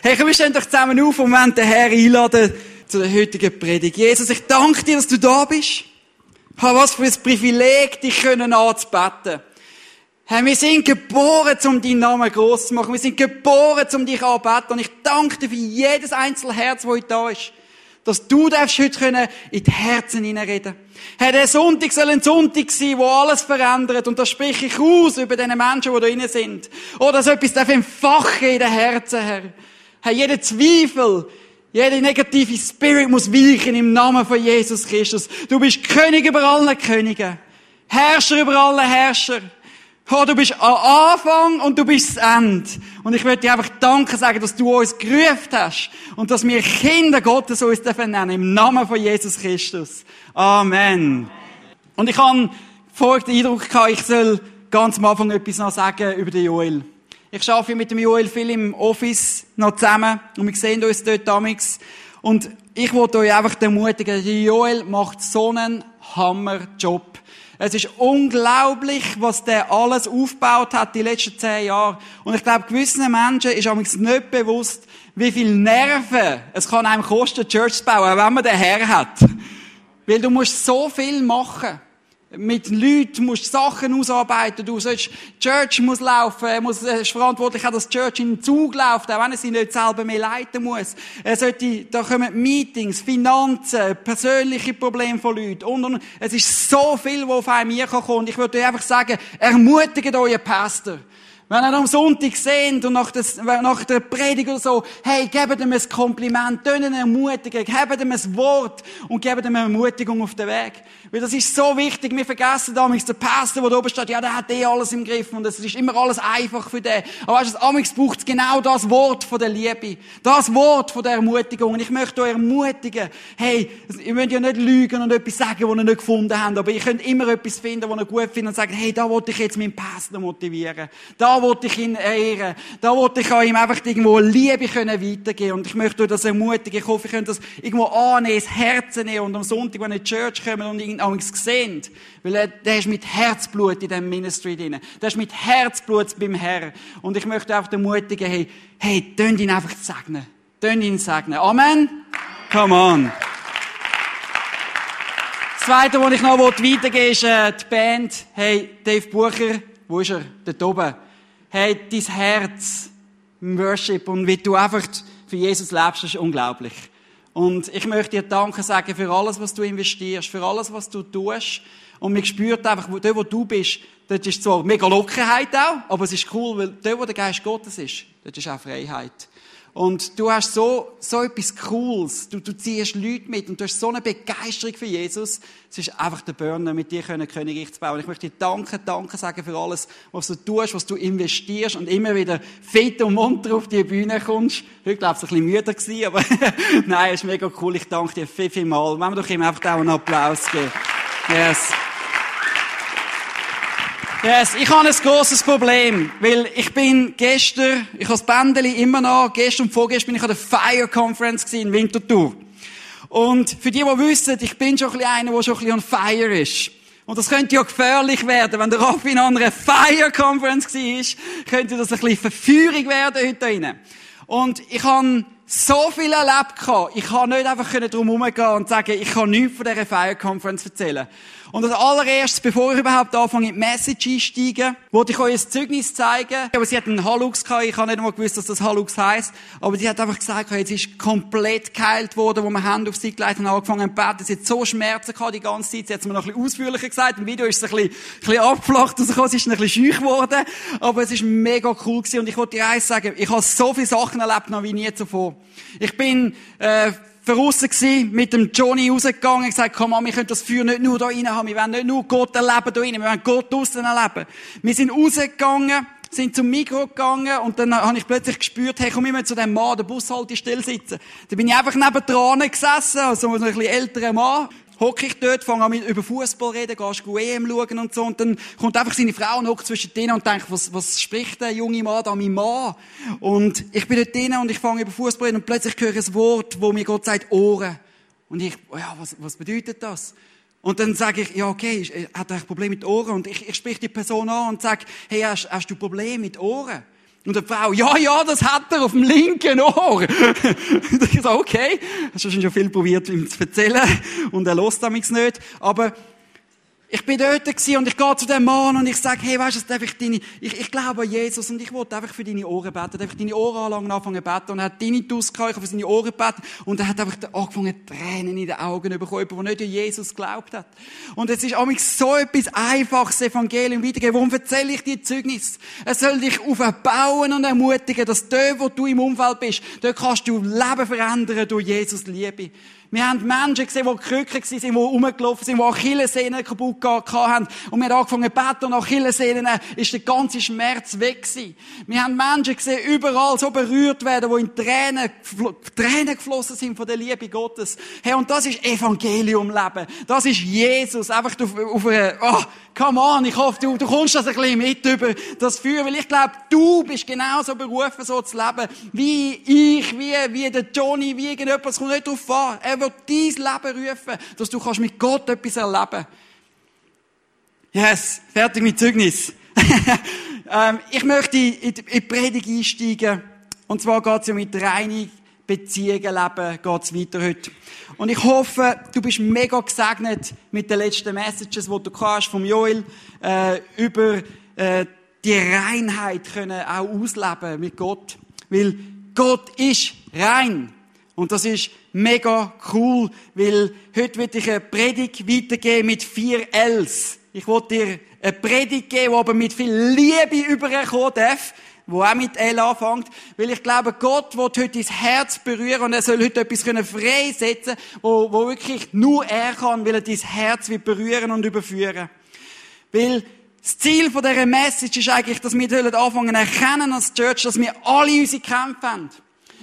Hey, komm, wir stehen doch zusammen auf und wollen den Herr einladen zu der heutigen Predigt. Jesus, ich danke dir, dass du da bist. Ha, was für ein Privileg, dich können anzubeten. Herr, wir sind geboren, um deinen Namen groß zu machen. Wir sind geboren, um dich anzubeten. Und ich danke dir für jedes einzelne Herz, das heute da ist. Dass du darfst heute in die Herzen hineinreden. Herr, der Sonntag soll ein Sonntag sein, wo alles verändert. Und das spreche ich aus über diese Menschen, die da drin sind. Oder dass etwas darf entfachen in den Herzen, Herr. Herr, jeder Zweifel, jeder negative Spirit muss weichen im Namen von Jesus Christus. Du bist König über alle Könige. Herrscher über alle Herrscher. Oh, du bist am Anfang und du bist das Ende. Und ich möchte dir einfach Danke sagen, dass du uns gerufen hast und dass wir Kinder Gottes uns dürfen nennen, im Namen von Jesus Christus. Amen. Und ich habe vorher den Eindruck gehabt, ich soll ganz am Anfang etwas noch sagen über den Joel. Ich arbeite mit dem Joel viel im Office noch zusammen und wir sehen uns dort damals. Und ich wollte euch einfach ermutigen, Joel macht so einen Hammerjob. Es ist unglaublich, was der alles aufgebaut hat die letzten zehn Jahre. Und ich glaube, gewissen Menschen ist übrigens nicht bewusst, wie viel Nerven es kann einem kosten, Church zu bauen, wenn man den Herr hat. Weil du musst so viel machen mit Leuten musst Sachen ausarbeiten. Du sollst, Church muss laufen, er muss, er ist verantwortlich auch, dass Church in den Zug läuft, auch wenn er sie nicht selber mehr leiten muss. Er sollte, da kommen Meetings, Finanzen, persönliche Probleme von Leuten und, und, es ist so viel, was auf einem kann. Und ich würde dir einfach sagen, ermutigt euren Pastor. Wenn ihr am Sonntag seht und nach, des, nach der Predigt oder so, hey, gebt ihm ein Kompliment, tönt ihn ermutigen, gebt ihm ein Wort und gebt ihm eine Ermutigung auf den Weg. Weil das ist so wichtig. Wir vergessen damals der Pastor, der da oben steht, ja, der hat eh alles im Griff und es ist immer alles einfach für den. Aber weißt du, Amix braucht genau das Wort von der Liebe. Das Wort von der Ermutigung. Und ich möchte euch ermutigen, hey, ihr müsst ja nicht lügen und etwas sagen, was ihr nicht gefunden habt, aber ihr könnt immer etwas finden, was ihr gut findet und sagen, hey, da wollte ich jetzt meinen Pastor motivieren. Da wollte ich ihn ehren. Da wollte ich ihm einfach irgendwo Liebe können weitergeben. Und ich möchte euch das ermutigen. Ich hoffe, ihr könnt das irgendwo annehmen, ins Herz nehmen und am Sonntag, wenn ihr in die Church kommt und ihn amigs gesehen. Weil er, der ist mit Herzblut in diesem Ministry drin. Der ist mit Herzblut beim Herrn. Und ich möchte einfach ermutigen, hey, hey, tönt ihn einfach segnen. Tönt ihn segnen. Amen? Come on. Das Zweite, was ich noch weitergeben ist äh, die Band. Hey, Dave Bucher, wo ist er? Dort oben. Hey, dein Herz im Worship und wie du einfach für Jesus lebst, ist unglaublich. Und ich möchte dir Danke sagen für alles, was du investierst, für alles, was du tust. Und man spürt einfach, dort, wo du bist, dort ist zwar mega Lockerheit auch, aber es ist cool, weil dort, wo der Geist Gottes ist, dort ist auch Freiheit. Und du hast so, so etwas Cooles. Du, du ziehst Leute mit und du hast so eine Begeisterung für Jesus. Es ist einfach der Burner, mit dir können Königreich zu bauen. Ich möchte dir danke, danke sagen für alles, was du tust, was du investierst und immer wieder fit und munter auf die Bühne kommst. Heute, glaube ich, ein bisschen müde gewesen, aber nein, es ist mega cool. Ich danke dir viel, viel mal. Wollen wir doch ihm einfach auch einen Applaus geben. Yes. Yes, ich habe ein grosses Problem, weil ich bin gestern, ich habe das Bändeli immer noch, gestern und vorgestern bin ich an der Fire Conference in Winterthur. Und für die, die wissen, ich bin schon ein bisschen einer, der schon ein bisschen on fire ist. Und das könnte ja gefährlich werden, wenn der Raffi in einer Fire Conference war, könnte das ein bisschen Verführung werden heute drinnen. Und ich habe so viel erlebt Ich kann nicht einfach drum herumgehen und sagen, ich kann nichts von dieser Fire Conference erzählen. Und als allererstes, bevor ich überhaupt anfange, in die Message einsteigen, wollte ich euch ein Zeugnis zeigen. Aber sie hat einen Halux gehabt. Ich habe nicht einmal gewusst, dass das Halux heisst. Aber sie hat einfach gesagt, jetzt ist komplett geheilt worden, wo wir Hände auf sie gelegt haben, angefangen zu beten. Sie hat so Schmerzen gehabt die ganze Zeit. Sie hat es mir noch ein bisschen ausführlicher gesagt. Im Video ist es ein bisschen, ein bisschen abgeflacht rausgekommen. Sie ist ein bisschen schüch geworden. Aber es ist mega cool gewesen. Und ich wollte dir eins sagen, ich habe so viele Sachen erlebt, noch wie nie zuvor. Ich bin, äh, draussen gewesen, mit dem Johnny rausgegangen, gesagt, komm mal, wir können das Feuer nicht nur da rein haben, wir wollen nicht nur Gott erleben da rein, wir wollen Gott draussen erleben. Wir sind rausgegangen, sind zum Mikro gegangen und dann habe ich plötzlich gespürt, hey, komm immer zu dem Mann, der Bushaltestelle sitzen. Da bin ich einfach neben dran gesessen, also ein bisschen älterer Mann hocke ich dort, fange an über Fußball reden, gehst du EM schauen und so, und dann kommt einfach seine Frau und hockt zwischen denen und denkt, was, was spricht der junge Mann da, mein Mann? Und ich bin dort drinnen und ich fange über Fußball reden und plötzlich höre ich ein Wort, wo mir Gott sagt, Ohren. Und ich, ja, was, was bedeutet das? Und dann sage ich, ja, okay, hat er ein Problem mit Ohren? Und ich, ich sprich die Person an und sage, hey, hast, hast du Probleme mit Ohren? Und die Frau, ja, ja, das hat er auf dem linken Ohr. ich so, okay. Hast du schon viel probiert, ihm zu erzählen. Und er lässt damit nicht. Aber ich bin dort und ich gehe zu dem Mann und ich sage, hey, weißt du, darf ich deine, ich, ich glaube an Jesus und ich wollte einfach für deine Ohren beten. Darf ich deine Ohren anlangen, anfangen zu beten? Und er hat deine Tuss gehabt, ich für seine Ohren beten und er hat einfach angefangen, Tränen in den Augen bekommen, der nicht an Jesus geglaubt hat. Und es ist auch so etwas einfaches Evangelium weitergeben. Warum erzähle ich dir Zeugnis? Es soll dich aufbauen und ermutigen, dass dort, wo du im Umfeld bist, dort kannst du Leben verändern durch Jesus Liebe. Wir haben Menschen gesehen, die gekrückt waren, die rumgelaufen sind, die Achillessehnen kaputt gehabt haben. Und wir haben angefangen zu beten und Achillessehnen ist der ganze Schmerz weg gewesen. Wir haben Menschen gesehen, überall so berührt werden, die in Tränen, Tränen geflossen sind von der Liebe Gottes. Hey, und das ist Evangeliumleben. Das ist Jesus. Einfach auf, auf eine, oh, come on, ich hoffe, du, du kommst das ein bisschen mit über das Feuer, weil ich glaube, du bist genauso berufen, so zu leben, wie ich, wie, wie der Johnny, wie irgendjemand. Es kommt nicht darauf an. Er wird dein Leben rufen, dass du kannst mit Gott etwas erleben Yes, fertig mit Zeugnis. ähm, ich möchte in die Predigt einsteigen. Und zwar geht es ja mit reinen Beziehungen leben, geht es weiter heute. Und ich hoffe, du bist mega gesegnet mit den letzten Messages, die du hast vom Joel, äh, über äh, die Reinheit können auch ausleben mit Gott. Weil Gott ist rein. Und das ist mega cool, weil heute wird ich eine Predigt weitergeben mit vier Ls. Ich wollte dir eine Predigt geben, die aber mit viel Liebe überkommen darf, wo auch mit L anfängt, weil ich glaube, Gott wird heute dein Herz berühren und er soll heute etwas freisetzen wo, wo wirklich nur er kann, weil er dein Herz wird berühren und überführen. Weil das Ziel von dieser Message ist eigentlich, dass wir anfangen erkennen als Church, dass wir alle unsere Kämpfe haben.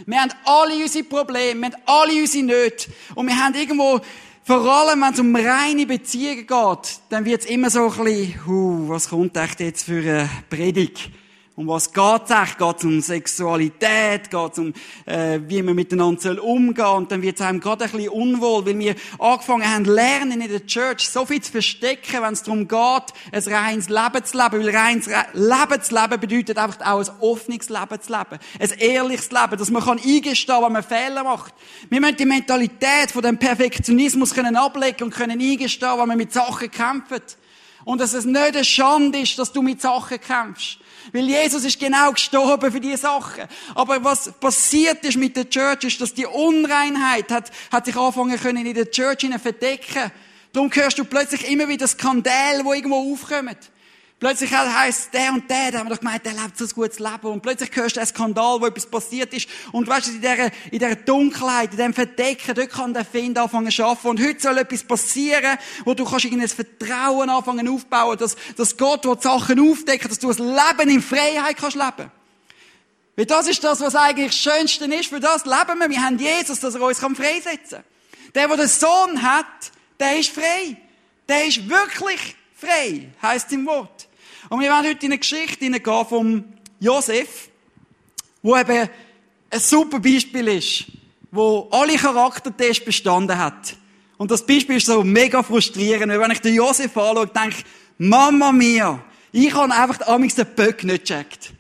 Wir haben alle unsere Probleme, wir haben alle unsere Nöte. Und wir haben irgendwo, vor allem wenn es um reine Beziehungen geht, dann wird es immer so ein bisschen, huh, was kommt echt jetzt für eine Predigt? Um was geht's eigentlich? Geht's um Sexualität? Geht's um, äh, wie man miteinander soll umgehen? Und dann wird's einem gerade ein bisschen unwohl, weil wir angefangen haben, lernen in der Church, so viel zu verstecken, wenn es darum geht, ein reines Leben zu leben. Weil reines Leben zu leben bedeutet einfach auch ein offenes Leben zu leben. Ein ehrliches Leben, dass man kann eingestehen, wenn man Fehler macht. Wir müssen die Mentalität von dem Perfektionismus können ablegen und können eingestehen, wenn man mit Sachen kämpft. Und dass es nicht eine Schande ist, dass du mit Sachen kämpfst. Weil Jesus ist genau gestorben für diese Sachen. Aber was passiert ist mit der Church, ist, dass die Unreinheit hat, hat sich anfangen können in der Church verdecken. Darum hörst du plötzlich immer wieder Skandale, die irgendwo aufkommen. Plötzlich heisst der und der, da haben wir doch gemeint, der lebt so ein gutes Leben. Und plötzlich hörst du einen Skandal, wo etwas passiert ist. Und weißt du, in dieser, in dieser Dunkelheit, in diesem Verdecken, dort kann der Find anfangen zu arbeiten. Und heute soll etwas passieren, wo du kannst irgendein Vertrauen anfangen aufbauen, dass, dass Gott die Sachen aufdecken, dass du ein Leben in Freiheit kannst leben. Weil das ist das, was eigentlich das Schönste ist. Für das leben wir. Wir haben Jesus, dass er uns freisetzen kann. Der, der den Sohn hat, der ist frei. Der ist wirklich frei, heisst im Wort. Und wir werden heute in eine Geschichte hineingehen vom Josef, wo eben ein super Beispiel ist, wo alle Charaktertests bestanden hat. Und das Beispiel ist so mega frustrierend, weil wenn ich den Josef anschaue, denke ich, Mama mia, ich habe einfach amigs den Böck nicht gecheckt.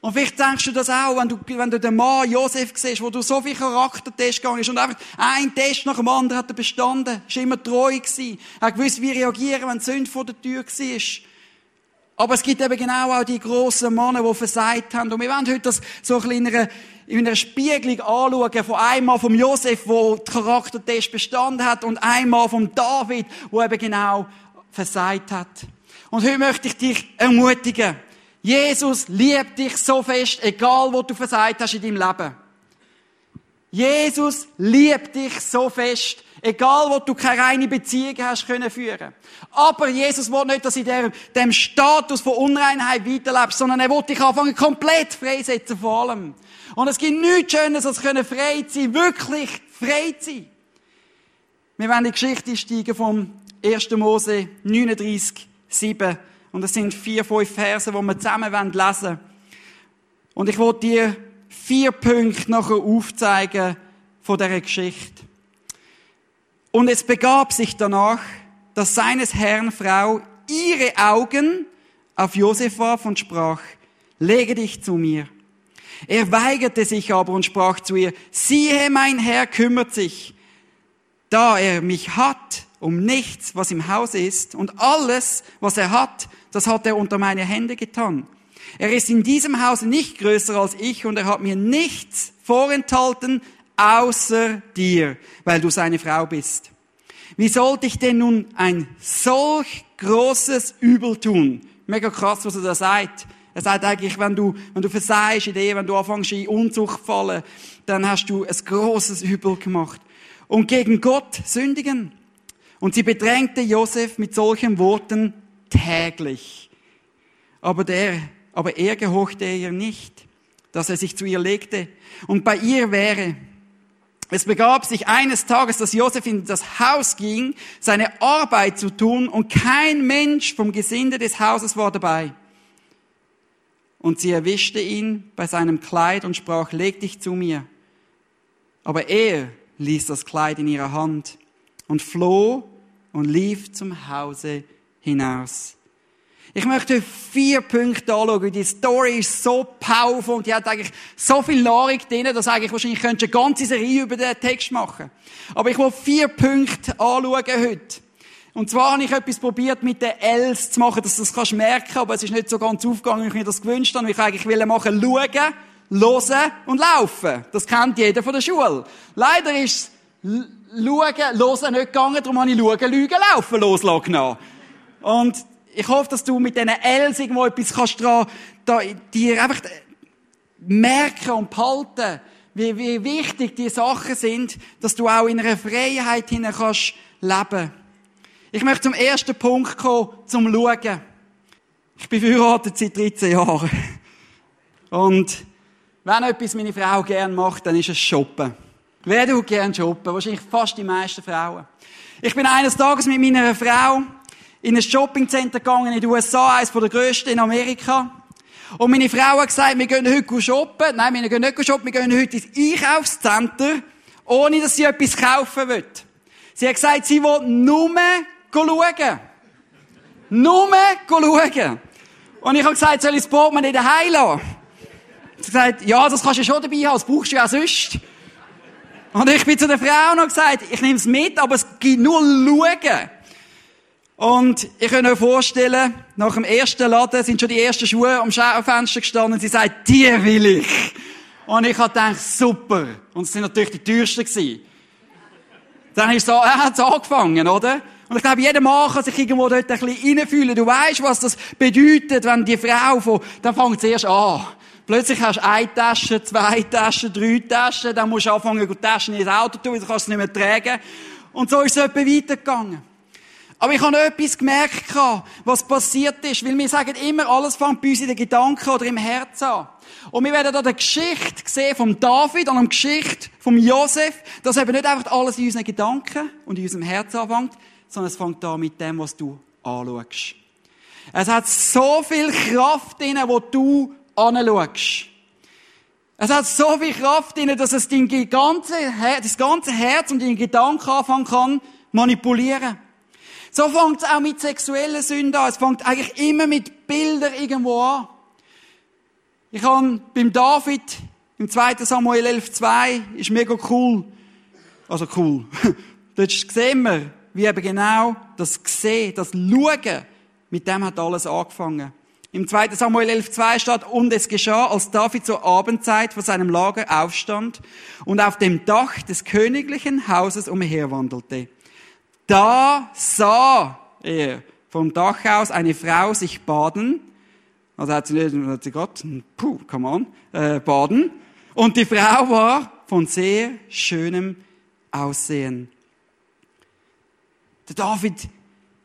Und vielleicht denkst du das auch, wenn du, wenn du den Mann Josef siehst, wo du so viel Charaktertest gegangen ist und einfach ein Test nach dem anderen hat er bestanden, ist immer treu gewesen, er gewusst, wie reagieren, wenn die Sünde vor der Tür war. Aber es gibt eben genau auch die grossen Männer, die versagt haben. Und wir wollen heute das so ein in einer, in einer Spiegelung anschauen, von einmal vom Josef, der den Charaktertest bestanden hat, und einmal vom David, der eben genau versagt hat. Und heute möchte ich dich ermutigen, Jesus liebt dich so fest, egal wo du versagt hast in deinem Leben. Jesus liebt dich so fest, egal wo du keine reine Beziehung hast können führen. Aber Jesus will nicht, dass du in dem Status von Unreinheit weiterlebst, sondern er will dich anfangen komplett freisetzen vor allem. Und es gibt nichts Schönes, als können frei sein, wirklich frei sein. Wir werden die Geschichte steigen vom 1. Mose 39, 7 und es sind vier, fünf Verse, die wir zusammen lesen wollen. Und ich wollte dir vier Punkte nachher aufzeigen von dieser Geschichte. Und es begab sich danach, dass seines Herrn Frau ihre Augen auf Josef warf und sprach, lege dich zu mir. Er weigerte sich aber und sprach zu ihr, siehe, mein Herr kümmert sich, da er mich hat, um nichts, was im Haus ist, und alles, was er hat, das hat er unter meine Hände getan. Er ist in diesem Hause nicht größer als ich und er hat mir nichts vorenthalten, außer dir, weil du seine Frau bist. Wie sollte ich denn nun ein solch großes Übel tun? Mega krass, was er da sagt. Er sagt eigentlich, wenn du, wenn du versagst in dir, wenn du anfängst in Unzucht fallen, dann hast du ein großes Übel gemacht. Und gegen Gott sündigen. Und sie bedrängte Josef mit solchen Worten täglich. Aber der, aber er gehorchte ihr nicht, dass er sich zu ihr legte und bei ihr wäre. Es begab sich eines Tages, dass Josef in das Haus ging, seine Arbeit zu tun, und kein Mensch vom Gesinde des Hauses war dabei. Und sie erwischte ihn bei seinem Kleid und sprach, leg dich zu mir. Aber er ließ das Kleid in ihrer Hand und floh und lief zum Hause hinaus. Ich möchte vier Punkte anschauen. Die Story ist so powerful und die hat eigentlich so viel Nahrung drin, dass eigentlich wahrscheinlich könntest du eine ganze Serie über den Text machen. Aber ich will vier Punkte anschauen heute. Und zwar habe ich etwas probiert mit den Ls zu machen, dass du das kannst merken, aber es ist nicht so ganz aufgegangen, wie ich mir das gewünscht habe. Ich eigentlich will machen, schauen, hören und laufen. Das kennt jeder von der Schule. Leider ist schauen, hören nicht gegangen, darum habe ich schauen, lügen, laufen loslassen Und ich hoffe, dass du mit diesen Ls irgendwo etwas kannst dran, da, dir einfach merken und behalten, wie, wie wichtig die Sachen sind, dass du auch in einer Freiheit hinein kannst leben. Ich möchte zum ersten Punkt kommen, zum Schauen. Ich bin verheiratet seit 13 Jahren. Und wenn etwas meine Frau gern macht, dann ist es Shoppen. Wer tut gern shoppen? Wahrscheinlich fast die meisten Frauen. Ich bin eines Tages mit meiner Frau in ein Shoppingcenter gegangen in den USA, eines der grössten in Amerika. Und meine Frau hat gesagt, wir gehen heute shoppen. Nein, wir gehen nicht shoppen, wir gehen heute ins Einkaufscenter, ohne dass sie etwas kaufen will. Sie hat gesagt, sie will nur schauen. Nur schauen. Und ich habe gesagt, soll ich das Portemonnaie daheim lassen? Sie hat gesagt, ja, das kannst du schon dabei haben, das brauchst du ja sonst. Und ich bin zu der Frau habe gesagt, ich nehme es mit, aber es gibt nur schauen. Und ich kann euch vorstellen, nach dem ersten Laden sind schon die ersten Schuhe am Schaufenster gestanden. Sie sagt, die will ich. Und ich habe gedacht, super. Und es sind natürlich die teuersten gewesen. Dann ist so, er hat angefangen, oder? Und ich glaube, jeder Mann kann sich irgendwo dort ein bisschen reinfühlen. Du weißt, was das bedeutet, wenn die Frau von, dann fängt sie erst an. Plötzlich hast du eine Tasche, zwei Taschen, drei Taschen, dann musst du anfangen, die Taschen ins Auto tun, du kannst es nicht mehr tragen. Und so ist es etwa weitergegangen. Aber ich habe etwas gemerkt, was passiert ist, weil wir sagen immer, alles fängt bei uns in den Gedanken oder im Herzen an. Und wir werden da die Geschichte sehen vom David und die Geschichte vom Josef, dass eben nicht einfach alles in unseren Gedanken und in unserem Herzen anfängt, sondern es fängt da mit dem, was du anschaust. Es hat so viel Kraft drin, wo du anschaust. Es hat so viel Kraft drin, dass es dein ganze, ganze Herz und deine Gedanken anfangen kann, manipulieren. So fängt es auch mit sexuellen Sünden an. Es fängt eigentlich immer mit Bildern irgendwo an. Ich habe beim David im 2. Samuel 11,2 ist mega cool. Also cool. Dort sehen wir, wie eben genau das Sehen, das Schauen, mit dem hat alles angefangen. Im 2. Samuel 11,2 steht, und es geschah, als David zur Abendzeit vor seinem Lager aufstand und auf dem Dach des königlichen Hauses umherwandelte. Da sah er vom Dach aus eine Frau sich baden. Also hat sie hat sie Gott, puh, come on, äh, baden. Und die Frau war von sehr schönem Aussehen. Der David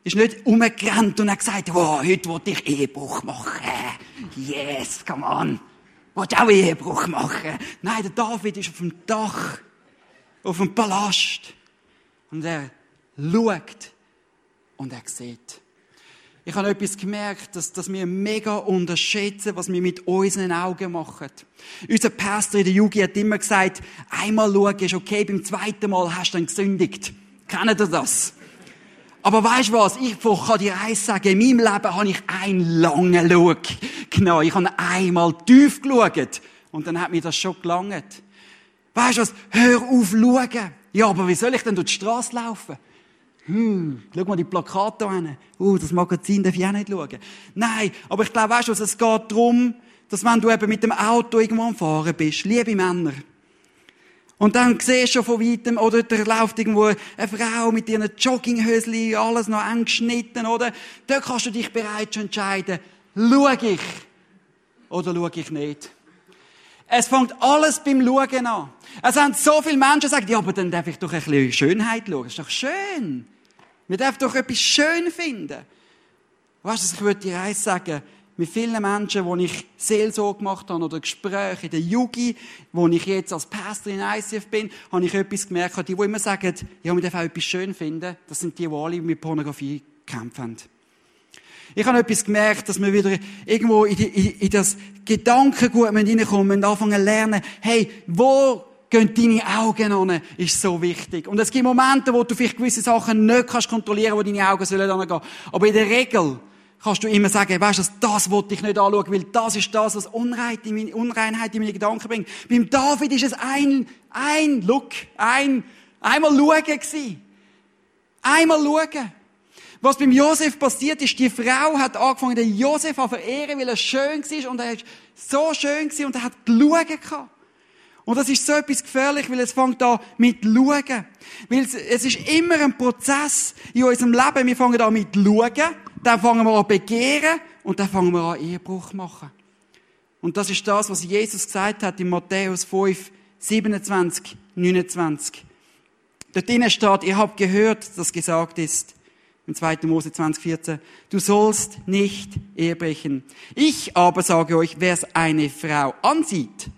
ist nicht umgerannt und hat gesagt, wow, heute wollte ich Ehebruch machen. Yes, come on. Wollte auch Ehebruch machen. Nein, der David ist auf dem Dach, auf dem Palast. Und er schaut und er sieht. Ich habe etwas gemerkt, dass, dass wir mega unterschätzen, was wir mit unseren Augen machen. Unser Pastor in der Jugend hat immer gesagt, einmal schauen ist okay, beim zweiten Mal hast du dann gesündigt. Kennt ihr das? Aber weißt du was? Ich kann dir eins sagen. In meinem Leben habe ich einen langen Look genau, ich habe einmal tief geschaut und dann hat mir das schon gelangt. Weißt du was? Hör auf schauen. Ja, aber wie soll ich denn durch die Straße laufen? Hm, schau mal die Plakate an. Uh, das Magazin darf ich auch nicht schauen. Nein, aber ich glaube, weißt du, es geht darum, dass wenn du eben mit dem Auto irgendwo am Fahren bist, liebe Männer, und dann siehst du schon von weitem, oder da läuft irgendwo eine Frau mit ihren Jogginghösli, alles noch eng geschnitten, oder? Da kannst du dich bereits entscheiden, schau ich oder schau ich nicht. Es fängt alles beim Schauen an. Es haben so viele Menschen gesagt, ja, aber dann darf ich doch ein bisschen Schönheit schauen. Das ist doch schön. Wir dürfen doch etwas schön finden. Weißt du, ich würde dir eins sagen, mit vielen Menschen, wo ich Seelsorge gemacht habe oder Gespräche in der Jugi, wo ich jetzt als Pastor in ICF bin, habe ich etwas gemerkt, die, die immer sagen, ja, wir dürfen auch etwas schön finden, das sind die, die alle mit Pornografie kämpfen. Ich habe etwas gemerkt, dass wir wieder irgendwo in, die, in, in das Gedankengut reinkommen und anfangen zu lernen, hey, wo gehen deine Augen an, ist so wichtig. Und es gibt Momente, wo du vielleicht gewisse Sachen nicht kannst kontrollieren, wo deine Augen sollen angehen. Aber in der Regel kannst du immer sagen, weißt du, das wollte ich nicht anschauen, weil das ist das, was Unreinheit in meine, Unreinheit in meine Gedanken bringt. Beim David ist es ein, ein Look, ein, einmal schauen gewesen. Einmal schauen. Was beim Josef passiert ist, die Frau hat angefangen, den Josef zu verehren, weil er schön war und er ist so schön gewesen und er hat geschaut. Und das ist so etwas gefährlich, weil es fängt an mit Schauen. Weil es, es ist immer ein Prozess in unserem Leben. Wir fangen an mit Schauen dann fangen wir an begehren und dann fangen wir an Ehebruch machen. Und das ist das, was Jesus gesagt hat in Matthäus 5, 27, 29. Dort drinnen steht, ihr habt gehört, dass gesagt ist, im 2. Mose 20, 14, du sollst nicht ehebrechen. Ich aber sage euch, wer es eine Frau ansieht,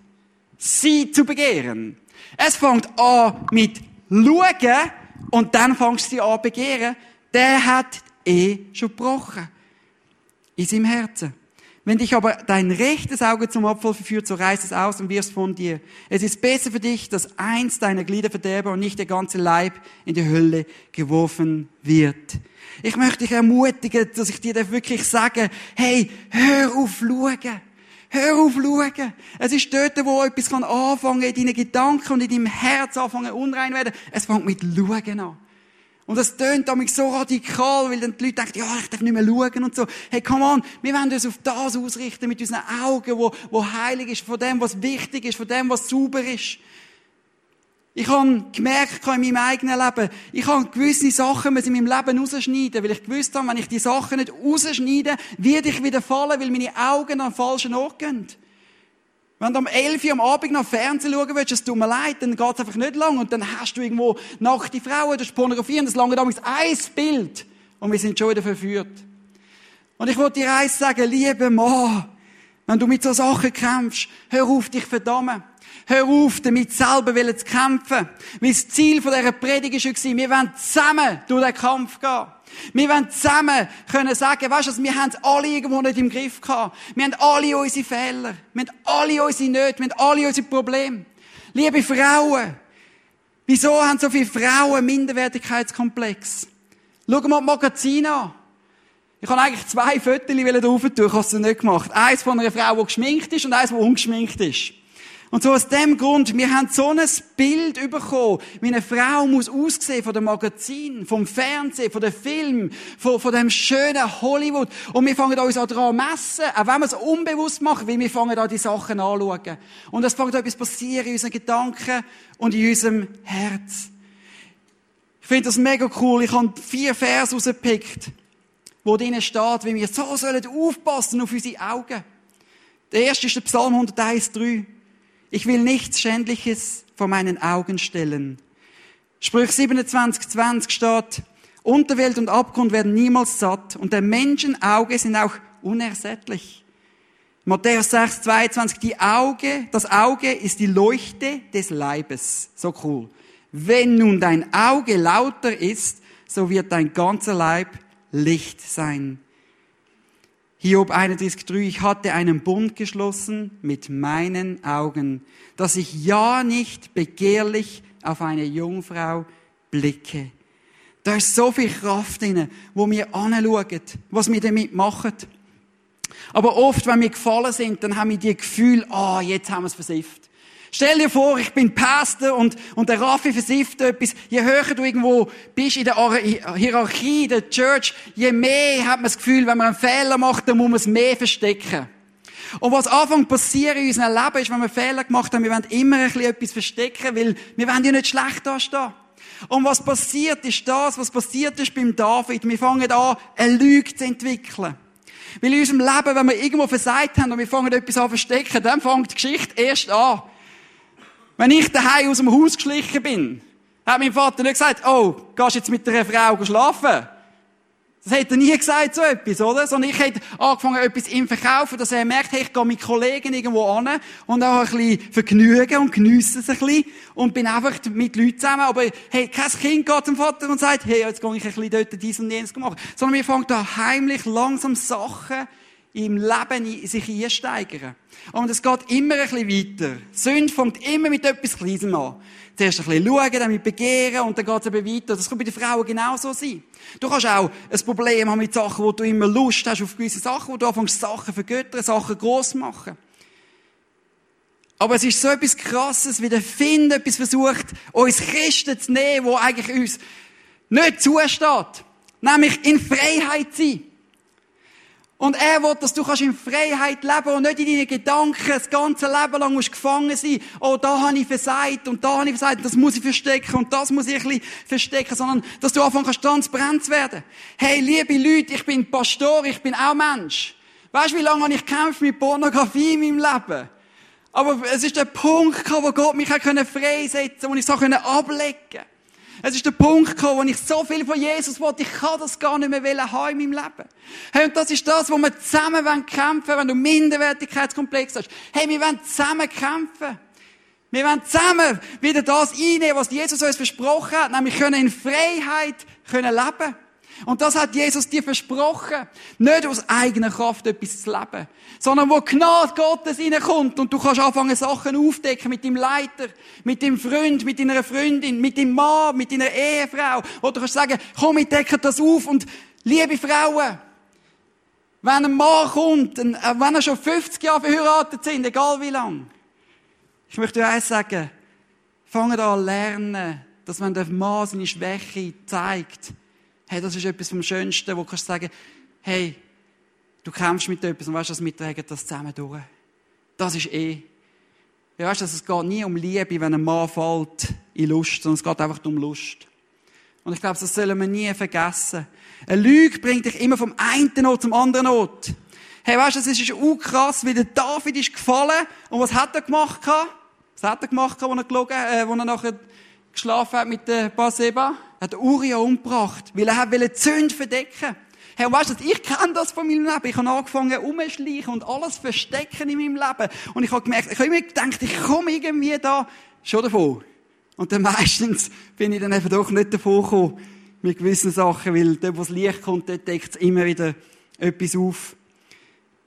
sie zu begehren. Es fängt an mit schauen und dann fängst du an begehren. Der hat eh schon gebrochen. In seinem Herzen. Wenn dich aber dein rechtes Auge zum Opfer verführt, so reiß es aus und wirst von dir. Es ist besser für dich, dass eins deiner Glieder verderbe und nicht der ganze Leib in die Hölle geworfen wird. Ich möchte dich ermutigen, dass ich dir wirklich sage, hey, hör auf schauen. Hör auf schauen. Es ist dort, wo etwas anfangen kann in deinen Gedanken und in deinem Herz anfangen unrein werden. Es fängt mit Schauen an. Und das tönt damit so radikal, weil dann die Leute denken, ja, ich darf nicht mehr schauen und so. Hey, come on, wir wollen uns auf das ausrichten mit unseren Augen, wo, wo heilig ist, von dem, was wichtig ist, von dem, was sauber ist. Ich habe gemerkt in meinem eigenen Leben, ich habe gewisse Sachen in meinem Leben rausschneiden, weil ich gewusst habe, wenn ich die Sachen nicht rausschneide, werde ich wieder fallen, weil meine Augen an den falschen Ort gehen. Wenn du am 11 Uhr am Abend noch Fernsehen schauen willst, es tut mir leid, dann geht es einfach nicht lang und dann hast du irgendwo nackte Frauen, das ist Pornografie und das lange damals ein Bild und wir sind schon wieder verführt. Und ich wollte dir eins sagen, liebe Mann, wenn du mit so Sachen kämpfst, hör auf dich verdammen. Hör auf, damit selber zu kämpfen. Das Ziel dieser Predigt war, wir wollen zusammen durch den Kampf gehen. Wir wollen zusammen können sagen, weißt du, wir haben es alle irgendwo nicht im Griff gehabt. Wir haben alle unsere Fehler. Wir haben alle unsere Nöte. Wir haben alle unsere Probleme. Liebe Frauen, wieso haben so viele Frauen Minderwertigkeitskomplex? Schau mal die Magazine an. Ich habe eigentlich zwei Fotos drauf tun, ich habe es nicht gemacht. Eins von einer Frau, die geschminkt ist und eins, die ungeschminkt ist. Und so aus dem Grund, wir haben so ein Bild bekommen, wie eine Frau muss aussehen von dem Magazin, vom Fernsehen, von dem Film, von, von dem schönen Hollywood. Und wir fangen uns auch daran messen, auch wenn wir es unbewusst machen, weil wir fangen an die Sachen anschauen. Und es fängt etwas passieren in unseren Gedanken und in unserem Herz. Ich finde das mega cool. Ich habe vier Vers rausgepickt, wo drinnen steht, wie wir so sollen aufpassen auf unsere Augen. Der erste ist der Psalm 101,3. Ich will nichts Schändliches vor meinen Augen stellen. Sprüch 27, 20 steht, Unterwelt und Abgrund werden niemals satt und der Menschenauge sind auch unersättlich. Matthäus 6, 22, die Auge, das Auge ist die Leuchte des Leibes. So cool. Wenn nun dein Auge lauter ist, so wird dein ganzer Leib Licht sein. Hiob 31,3, ich hatte einen Bund geschlossen mit meinen Augen, dass ich ja nicht begehrlich auf eine Jungfrau blicke. Da ist so viel Kraft drin, wo wir anschauen, was wir damit machen. Aber oft, wenn wir gefallen sind, dann haben wir die Gefühl, ah, oh, jetzt haben wir es versifft. Stell dir vor, ich bin Pastor und, und der Raffi versifft etwas. Je höher du irgendwo bist in der Hierarchie, der Church, je mehr hat man das Gefühl, wenn man einen Fehler macht, dann muss man es mehr verstecken. Und was anfängt passieren in unserem Leben ist, wenn wir Fehler gemacht haben, wir wollen immer ein bisschen etwas verstecken, weil wir wollen ja nicht schlecht dastehen. Und was passiert ist das, was passiert ist beim David. Wir fangen an, eine Lüge zu entwickeln. Weil in unserem Leben, wenn wir irgendwo versagt haben und wir fangen etwas an verstecken, dann fängt die Geschichte erst an. Wenn ich daheim aus dem Haus geschlichen bin, hat mein Vater nicht gesagt, oh, gehst jetzt mit einer Frau schlafen? Das hätte er nie gesagt, so etwas, oder? Sondern ich hätte angefangen, etwas ihm verkaufen, dass er merkt, hey, ich gehe mit Kollegen irgendwo an und auch ein bisschen vergnügen und geniessen es ein bisschen und bin einfach mit Leuten zusammen. Aber, hey, kein Kind geht zum Vater und sagt, hey, jetzt gehe ich ein bisschen dort dies und jenes machen. Sondern wir fangen da heimlich langsam Sachen im Leben sich einsteigern. Und es geht immer ein bisschen weiter. Sünde fängt immer mit etwas Kleinem an. Zuerst ein bisschen schauen, dann mit begehren und dann geht es eben weiter. Das kann bei den Frauen genauso sein. Du kannst auch ein Problem haben mit Sachen, wo du immer Lust hast auf gewisse Sachen, wo du anfängst, Sachen vergöttern, Sachen gross machen. Aber es ist so etwas Krasses, wie der Find etwas versucht, uns Christen zu nehmen, wo eigentlich uns nicht zusteht. Nämlich in Freiheit sein. Und er will, dass du kannst in Freiheit leben und nicht in deinen Gedanken das ganze Leben lang musst gefangen sein. Oh, da habe ich versagt und da habe ich versagt, das muss ich verstecken und das muss ich ein bisschen verstecken, sondern dass du anfangen kannst transparent zu werden. Hey, liebe Leute, ich bin Pastor, ich bin auch Mensch. Weißt du, wie lange habe ich gekämpft mit Pornografie in meinem Leben? Aber es ist der Punkt, wo Gott mich freisetzen konnte, wo ich es ablegen konnte. Es ist der Punkt gekommen, wo ich so viel von Jesus wollte, ich kann das gar nicht mehr haben in meinem Leben. Hey, und das ist das, wo wir zusammen kämpfen wollen, wenn du Minderwertigkeitskomplex hast. Hey, wir wollen zusammen kämpfen. Wir wollen zusammen wieder das einnehmen, was Jesus uns versprochen hat, nämlich können in Freiheit können leben. Und das hat Jesus dir versprochen. Nicht aus eigener Kraft etwas zu leben, sondern wo Gnade Gottes reinkommt und du kannst anfangen, Sachen aufdecken mit deinem Leiter, mit deinem Freund, mit deiner Freundin, mit deinem Mann, mit deiner Ehefrau. Oder du kannst sagen, komm, ich decke das auf und liebe Frauen, wenn ein Mann kommt, äh, wenn er schon 50 Jahre verheiratet sind, egal wie lang, ich möchte dir eins sagen, fangen an lernen, dass wenn der Mann seine Schwäche zeigt, Hey, das ist etwas vom Schönsten, wo du kannst sagen, hey, du kämpfst mit etwas und weißt, was wir tragen das zusammen durch. Das ist eh. Ja, weißt, dass es geht nie um Liebe, wenn ein Mann fällt in Lust, sondern es geht einfach um Lust. Und ich glaube, das sollen wir nie vergessen. Eine Lüge bringt dich immer vom einen Ort zum anderen Ort. Hey, weißt du, es ist auch krass, wie der David ist gefallen. Und was hat er gemacht? Was hat er gemacht, als er gelogen, äh, wo er nachher geschlafen hat mit der Baseba? hat Uriah umgebracht, weil er wollte die Sünde verdecken. Hey, weißt du, ich kenne das von meinem Leben. Ich habe angefangen, umzuschleichen und alles verstecken in meinem Leben. Und ich habe gemerkt, ich habe immer gedacht, ich komme irgendwie da schon davon. Und dann meistens bin ich dann eben doch nicht davon gekommen, mit gewissen Sachen, weil dort, wo das Licht kommt, dort deckt es immer wieder etwas auf.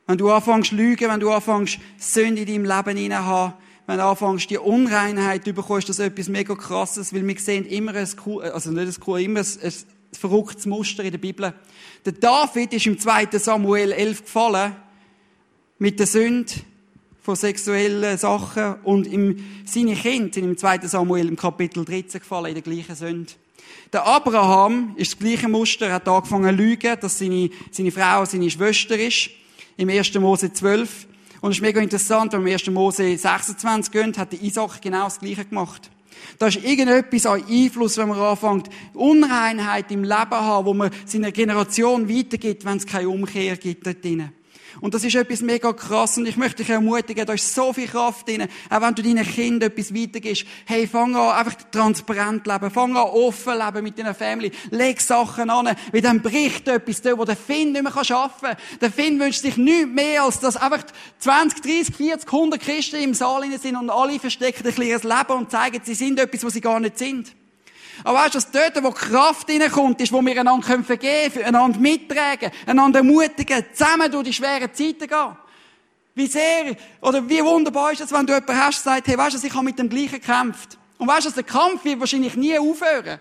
Wenn du anfängst zu lügen, wenn du anfängst, Sünde in deinem Leben hineinzuhaben, wenn du anfängst, die Unreinheit, du bekommst das etwas mega krasses, weil wir sehen immer ein, also nicht ein, immer ein, ein verrücktes Muster in der Bibel. Der David ist im 2. Samuel 11 gefallen, mit der Sünde von sexuellen Sachen und im, seine Kinder sind im 2. Samuel im Kapitel 13 gefallen, in der gleichen Sünde. Der Abraham ist das gleiche Muster, er hat angefangen zu lügen, dass seine, seine Frau seine Schwester ist. Im 1. Mose 12. Und es ist mega interessant, wenn wir 1. Mose 26 gehen, hat der Isaac genau das Gleiche gemacht. Da ist irgendetwas an Einfluss, wenn man anfängt, Unreinheit im Leben haben, wo man seiner Generation weitergibt, wenn es keine Umkehr gibt dort drinnen. Und das ist etwas mega krass. Und ich möchte dich ermutigen, da ist so viel Kraft drin. Auch wenn du deinen Kindern etwas weitergibst. Hey, fang an, einfach transparent leben. Fang an, offen leben mit deiner Family. Leg Sachen an. Weil dann bricht etwas dort, wo der Finn nicht mehr arbeiten kann. Der Finn wünscht sich nichts mehr, als dass einfach 20, 30, 40, 100 Christen im Saal sind und alle verstecken ein kleines Leben und zeigen, sie sind etwas, was sie gar nicht sind. Aber weißt du, dass dort, wo Kraft reinkommt, ist, wo wir einander vergeben können, einander mittragen, einander ermutigen, zusammen durch die schweren Zeiten gehen. Wie sehr, oder wie wunderbar ist es, wenn du jemanden hast, der sagt, hey, weißt du, ich habe mit dem Gleichen gekämpft. Und weißt du, der Kampf wird wahrscheinlich nie aufhören.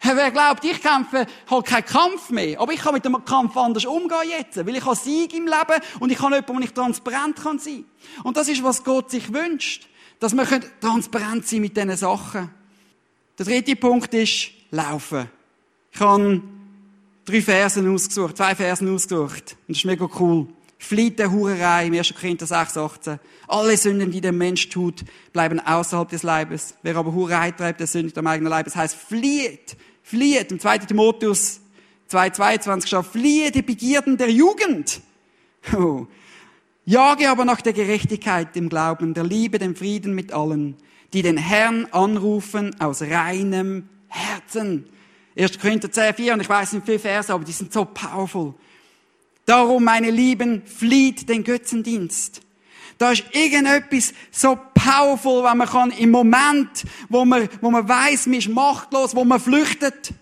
Wer glaubt, ich kämpfe, habe keinen Kampf mehr. Aber ich kann mit dem Kampf anders umgehen jetzt. Weil ich habe Sieg im Leben und ich habe jemanden, wo ich transparent kann sein. Und das ist, was Gott sich wünscht. Dass wir transparent sein mit diesen Sachen. Der dritte Punkt ist, laufen. Ich habe drei Versen ausgesucht, zwei Versen ausgesucht. Und das ist mega cool. Flieht der Hurerei, im 1. Korinther 6, 18. Alle Sünden, die der Mensch tut, bleiben außerhalb des Leibes. Wer aber Hurerei treibt, der sündigt am eigenen Leib. Das heißt, flieht flieht. Im 2. Timotheus 2,22 steht, fliehe die Begierden der Jugend. Oh. Jage aber nach der Gerechtigkeit, dem Glauben, der Liebe, dem Frieden mit allen, die den Herrn anrufen aus reinem Herzen. 1. Korinther 10, 4, und ich weiß nicht viele Verse, aber die sind so powerful. Darum, meine Lieben, flieht den Götzendienst. Da ist irgendetwas so powerful, wenn man kann im Moment, wo man, wo man weiss, man ist machtlos, wo man flüchtet.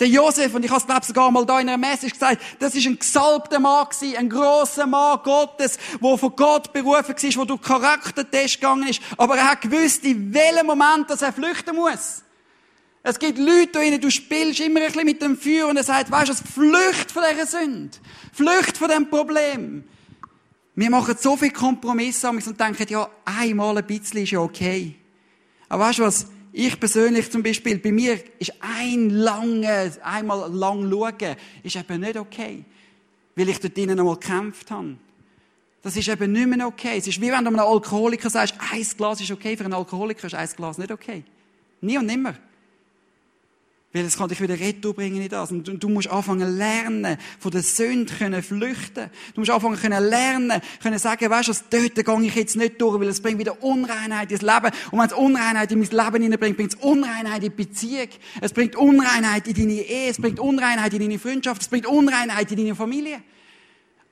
Der Josef, und ich habe es glaube sogar mal da in einer Message gesagt, das ist ein gesalbter Mann gewesen, ein grosser Mann Gottes, der von Gott berufen war, wo durch Charaktertest gegangen ist. Aber er hat gewusst, in welchem Moment, dass er flüchten muss. Es gibt Leute, ihnen, du spielst immer ein bisschen mit dem Feuer und er sagt, weißt du, flücht von dieser Sünde. Flücht von dem Problem. Wir machen so viele Kompromisse und denken, ja, einmal ein bisschen ist ja okay. Aber weißt du was? Ich persönlich zum Beispiel, bei mir ist ein lange, einmal lang schauen, ist eben nicht okay. Weil ich dort drinnen einmal gekämpft habe. Das ist eben nicht mehr okay. Es ist wie wenn du einem Alkoholiker sagst, ein Glas ist okay, für einen Alkoholiker ist ein Glas nicht okay. Nie und nimmer. Weil es kann dich wieder retour bringen in das. Und du, musst anfangen lernen, von der Sünde können flüchten. Du musst anfangen können lernen, können sagen, weißt du, dort gehe ich jetzt nicht durch, weil es bringt wieder Unreinheit ins Leben. Und wenn es Unreinheit in mein Leben hineinbringt, bringt es Unreinheit in die Beziehung. Es bringt Unreinheit in deine Ehe. Es bringt Unreinheit in deine Freundschaft. Es bringt Unreinheit in deine Familie.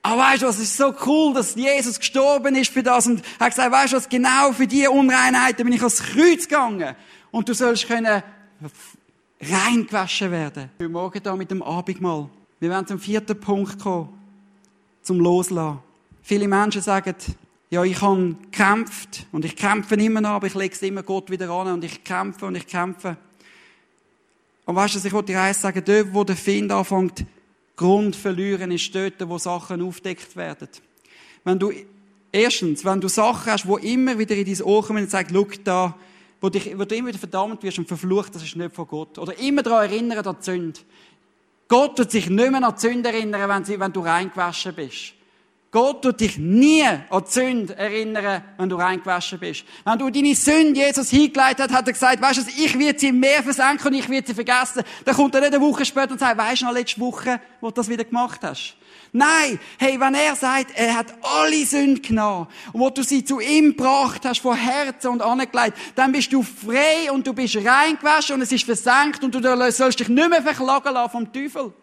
Aber weißt du was, ist so cool, dass Jesus gestorben ist für das und hat gesagt, weißt du was, genau für diese Unreinheiten bin ich ans Kreuz gegangen. Und du sollst können reingewaschen werden. Wir morgen da mit dem Abendmahl. Wir werden zum vierten Punkt kommen. Zum Loslassen. Viele Menschen sagen, ja, ich habe gekämpft und ich kämpfe immer noch, aber ich lege es immer Gott wieder an und ich kämpfe und ich kämpfe. Und weißt du, ich wollte dir eins sagen, dort, wo der Find anfängt, Grund verlieren, ist dort, wo Sachen aufdeckt werden. Wenn du, erstens, wenn du Sachen hast, wo immer wieder in dein Ohr kommen und sagst, schau da, wo, dich, wo du immer wieder verdammt wirst und verflucht, das ist nicht von Gott. Oder immer daran erinnern an die Sünde. Gott tut sich nicht mehr an die Sünde erinnern, wenn, sie, wenn du reingewaschen bist. Gott tut dich nie an die Sünde erinnern, wenn du reingewaschen bist. Wenn du deine Sünde Jesus hingeleitet hast, hat er gesagt, weißt du, ich werde sie im Meer versenken und ich werde sie vergessen. Dann kommt er nicht eine Woche später und sagt, weißt du noch letzte Woche, wo du das wieder gemacht hast? Nein, hey, wenn er sagt, er hat alle Sünden genommen und wo du sie zu ihm gebracht hast, von Herzen und angelegt, dann bist du frei und du bist reingewaschen und es ist versenkt und du sollst dich nicht mehr verklagen lassen vom Teufel.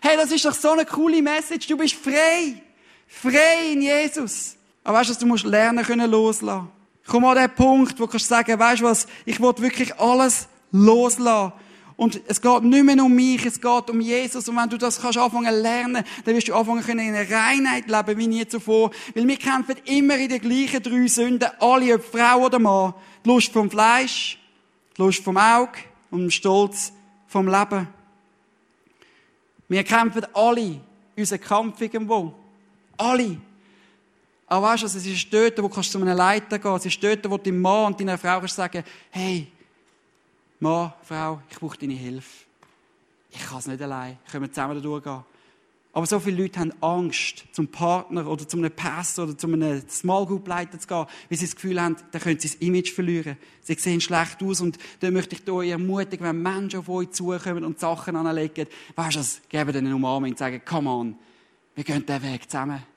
Hey, das ist doch so eine coole Message. Du bist frei. Frei in Jesus. Aber weißt du, du musst lernen können loslassen. Komm an den Punkt, wo du sagen, weißt du was, ich will wirklich alles loslassen. Und es geht nicht mehr um mich, es geht um Jesus. Und wenn du das kannst anfangen lernen, dann wirst du anfangen können in einer Reinheit leben wie nie zuvor. Weil wir kämpfen immer in den gleichen drei Sünden, alle, ob Frau oder Mann. Die Lust vom Fleisch, die Lust vom Auge und den Stolz vom Leben. Wir kämpfen alle unseren Kampf irgendwo. Alle. Aber weißt du, es ist dort, wo du zu einem Leiter gehen Es ist dort, wo dein Mann und deine Frau kannst sagen, hey, Mann, Frau, ich brauche deine Hilfe. Ich kann es nicht allein. Können wir zusammen da durchgehen? Aber so viele Leute haben Angst, zum Partner oder zu einem Pastor oder zu einem Small Group Leiter zu gehen, weil sie das Gefühl haben, da können sie das Image verlieren. Sie sehen schlecht aus und da möchte ich euch ermutigen, wenn Menschen auf euch zukommen und Sachen anlegen, weißt du geben ihnen eine Umarmung und sagen, come on, wir gehen den Weg zusammen.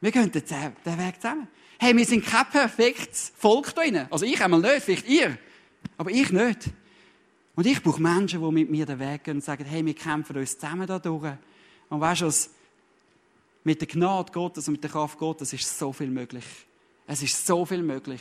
Wir gehen den Weg zusammen. Hey, wir sind kein perfektes Volk da. Also ich einmal nicht, vielleicht ihr. Aber ich nicht. Und ich brauche Menschen, die mit mir den Weg gehen und sagen, hey, wir kämpfen uns zusammen da durch. Und weißt du? Mit der Gnade Gottes und mit der Kraft Gottes ist so viel möglich. Es ist so viel möglich.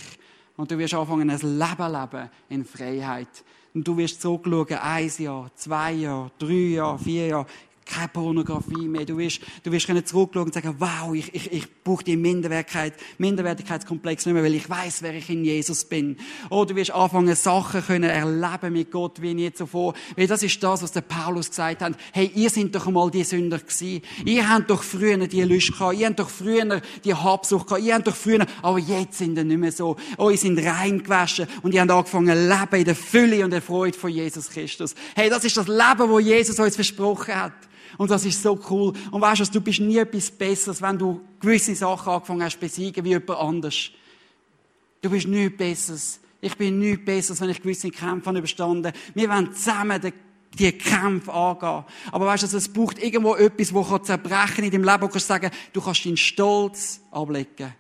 Und du wirst anfangen, ein Leben leben in Freiheit. Und du wirst zurückschauen, ein Jahr, zwei Jahre, drei Jahre, vier Jahre. Keine Pornografie mehr. Du wirst, du wirst können zurückschauen und sagen, wow, ich, ich, ich brauche die Minderwertigkeit, Minderwertigkeitskomplex nicht mehr, weil ich weiß, wer ich in Jesus bin. Oder du wirst anfangen, Sachen können erleben mit Gott wie nie zuvor. Weil das ist das, was der Paulus gesagt hat. Hey, ihr seid doch einmal die Sünder gewesen. Ihr habt doch früher die Lust gehabt. Ihr habt doch früher die Habsucht gehabt. Ihr habt doch früher, aber jetzt sind ihr nicht mehr so. Oh, ihr sind rein gewaschen und ihr habt angefangen leben in der Fülle und der Freude von Jesus Christus. Hey, das ist das Leben, wo Jesus uns versprochen hat. Und das ist so cool. Und weißt du, du bist nie etwas Besseres, wenn du gewisse Sachen angefangen hast zu besiegen wie jemand anders. Du bist nichts Besseres. Ich bin nichts Besseres, wenn ich gewisse Kämpfe habe überstanden Wir wollen zusammen die Kämpfe angehen. Aber weißt du, es braucht irgendwo etwas, das zerbrechen in deinem Leben, wo du kannst sagen, du kannst deinen Stolz ablegen.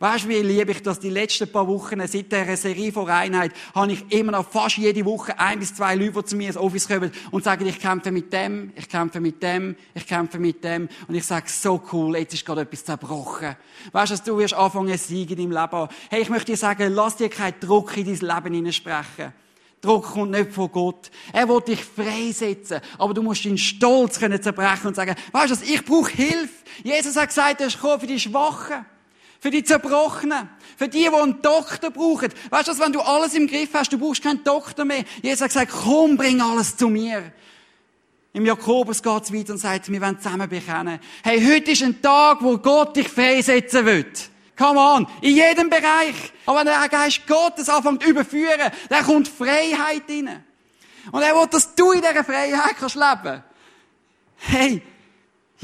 Weißt du, wie liebe ich das? Die letzten paar Wochen, seit der Serie von Reinheit, habe ich immer noch fast jede Woche ein bis zwei Leute, die zu mir ins Office kommen und sagen, ich kämpfe mit dem, ich kämpfe mit dem, ich kämpfe mit dem. Und ich sage, so cool, jetzt ist gerade etwas zerbrochen. Weißt du, du wirst anfangen, ein Sieg in deinem Leben Hey, ich möchte dir sagen, lass dir keinen Druck in dein Leben hineinsprechen. Druck kommt nicht von Gott. Er will dich freisetzen. Aber du musst deinen Stolz können zerbrechen und sagen, weißt du, ich brauche Hilfe. Jesus hat gesagt, er ist gekommen für die Schwachen. Für die Zerbrochenen. Für die, die einen Doktor brauchen. Weißt du, wenn du alles im Griff hast, du brauchst keinen Doktor mehr. Jesus hat gesagt, komm, bring alles zu mir. Im Jakobus geht es weiter und sagt, wir wollen zusammen bekennen. Hey, heute ist ein Tag, wo Gott dich freisetzen wird. Come on. In jedem Bereich. Aber wenn der Geist Gottes anfängt zu überführen, dann kommt Freiheit rein. Und er will, dass du in dieser Freiheit kannst leben. Hey,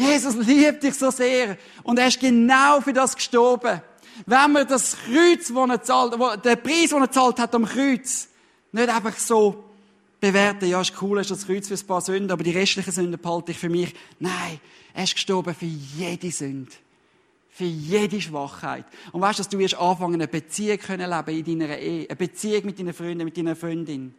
Jesus liebt dich so sehr. Und er ist genau für das gestorben. Wenn man das Kreuz, das er zahlt, den Preis, den er zahlt hat am Kreuz, nicht einfach so bewerten, ja, ist cool, ist das Kreuz für ein paar Sünden, aber die restlichen Sünden behalte ich für mich. Nein, er ist gestorben für jede Sünde. Für jede Schwachheit. Und weißt du, dass du wirst anfangen, eine Beziehung können leben in deiner Ehe. Eine Beziehung mit deinen Freunden, mit deiner Freundin.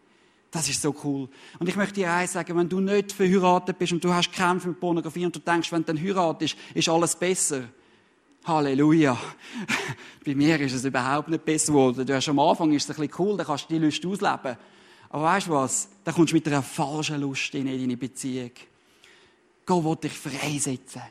Das ist so cool. Und ich möchte dir eins sagen, wenn du nicht verheiratet bist und du hast Kämpfe mit Pornografie und du denkst, wenn du dann heiratest, ist alles besser. Halleluja. Bei mir ist es überhaupt nicht besser geworden. Du hast am Anfang ist es ein bisschen cool, dann kannst du die Lust ausleben. Aber weißt du was? Dann kommst du mit einer falschen Lust in deine Beziehung. Gott will dich freisetzen.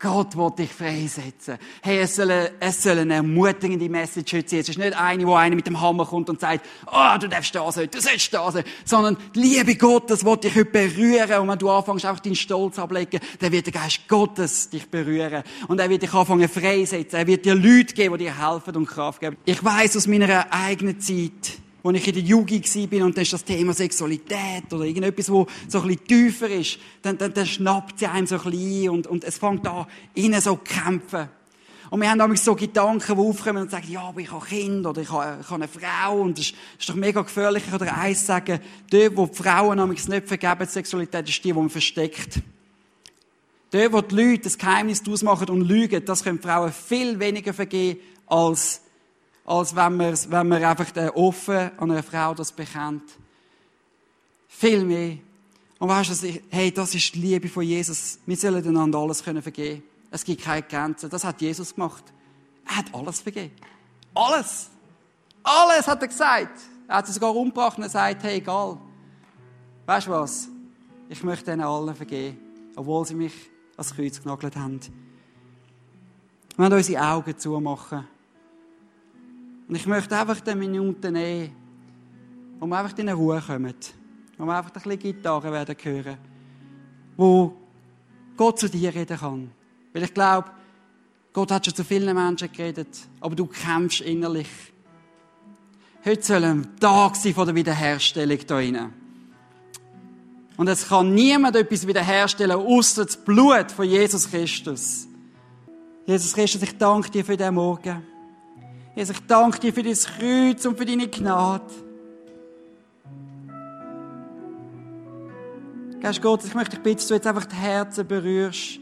Gott will dich freisetzen. Hey, es soll, es soll eine ermutigende Message heute sein. Es ist nicht eine, wo einer mit dem Hammer kommt und sagt, oh, du darfst da sein, du sollst da sein. Sondern die Liebe Gottes will dich heute berühren. Und wenn du anfängst, auch deinen Stolz ablegen, dann wird der Geist Gottes dich berühren. Und er wird dich anfangen freisetzen. Er wird dir Leute geben, die dir helfen und Kraft geben. Ich weiß aus meiner eigenen Zeit, als ich in der Jugend bin und dann ist das Thema Sexualität oder irgendetwas, wo so ein bisschen tiefer ist, dann, dann, dann schnappt sie einem so ein bisschen und, und es fängt an, innen so zu kämpfen. Und wir haben nämlich so Gedanken, die aufkommen und sagen, ja, aber ich habe Kind oder ich habe, ich habe eine Frau und das ist doch mega gefährlich. Ich kann eins sagen, dort, wo die Frauen nämlich nicht vergeben, die Sexualität ist die, die man versteckt. Dort, wo die Leute das Geheimnis daraus machen und lügen, das können Frauen viel weniger vergehen als als wenn man, wenn man einfach offen an eine Frau das bekennt. Viel mehr. Und weißt du, hey, das ist die Liebe von Jesus. Wir sollen einander alles können vergeben. Es gibt keine Grenzen. Das hat Jesus gemacht. Er hat alles vergeben. Alles. Alles hat er gesagt. Er hat es sogar umgebracht und er sagt, hey, egal. Weißt du was? Ich möchte ihnen allen vergeben. Obwohl sie mich ans Kreuz genagelt haben. Wir werden unsere Augen zumachen. Und ich möchte einfach eine Minute nehmen, wo wir einfach in Ruhe kommen. Wo wir einfach ein bisschen Gitarre werden hören. Wo Gott zu dir reden kann. Weil ich glaube, Gott hat schon zu vielen Menschen geredet, aber du kämpfst innerlich. Heute soll ein Tag sein von der Wiederherstellung hier drinnen. Und es kann niemand etwas wiederherstellen, außer das Blut von Jesus Christus. Jesus Christus, ich danke dir für diesen Morgen. Jesus, ich danke dir für dein Kreuz und für deine Gnade. Geist Gott, ich möchte dich bitten, dass du jetzt einfach die Herzen berührst.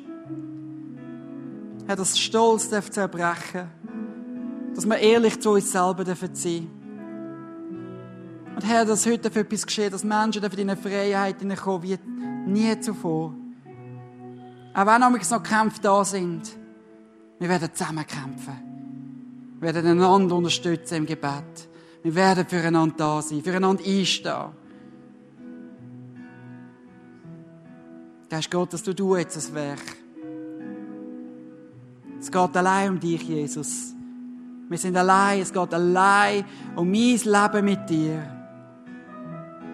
Herr, dass Stolz darf zerbrechen Dass wir ehrlich zu uns selber dürfen sein Und Herr, dass heute für etwas geschieht, dass Menschen dürfen in eine Freiheit kommen wie nie zuvor. Auch wenn noch Kämpfe da sind, wir werden zusammen kämpfen. Wir werden einander unterstützen im Gebet. Wir werden füreinander da sein, füreinander einstehen. Da ist Gott, dass du du jetzt das Werk. Es geht allein um dich, Jesus. Wir sind allein, es geht allein um mein Leben mit dir.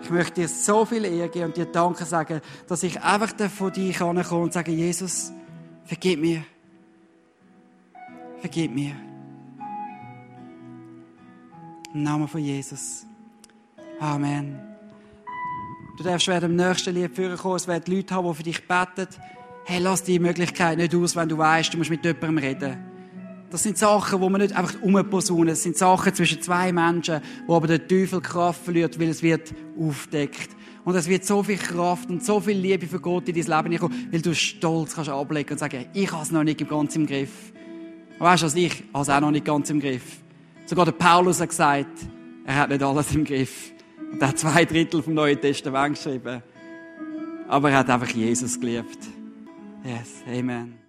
Ich möchte dir so viel Ehre geben und dir Danke sagen, dass ich einfach von dir kommen und sagen, Jesus, vergib mir. Vergib mir. Im Namen von Jesus. Amen. Du darfst während dem nächsten Lied vorkommen, es werden Leute haben, die für dich beten. Hey, lass die Möglichkeit nicht aus, wenn du weißt, du musst mit jemandem reden. Das sind Sachen, wo man nicht einfach umposaunen. Das sind Sachen zwischen zwei Menschen, wo aber der Teufel Kraft verliert, weil es wird aufdeckt. Und es wird so viel Kraft und so viel Liebe für Gott in dein Leben kommen, weil du stolz kannst ablegen und sagen, ich habe es noch nicht ganz im Griff. Weißt du, was ich habe es auch noch nicht ganz im Griff. Sogar der Paulus hat gesagt, er hat nicht alles im Griff. Und er hat zwei Drittel vom Neuen Testament geschrieben. Aber er hat einfach Jesus geliebt. Yes, Amen.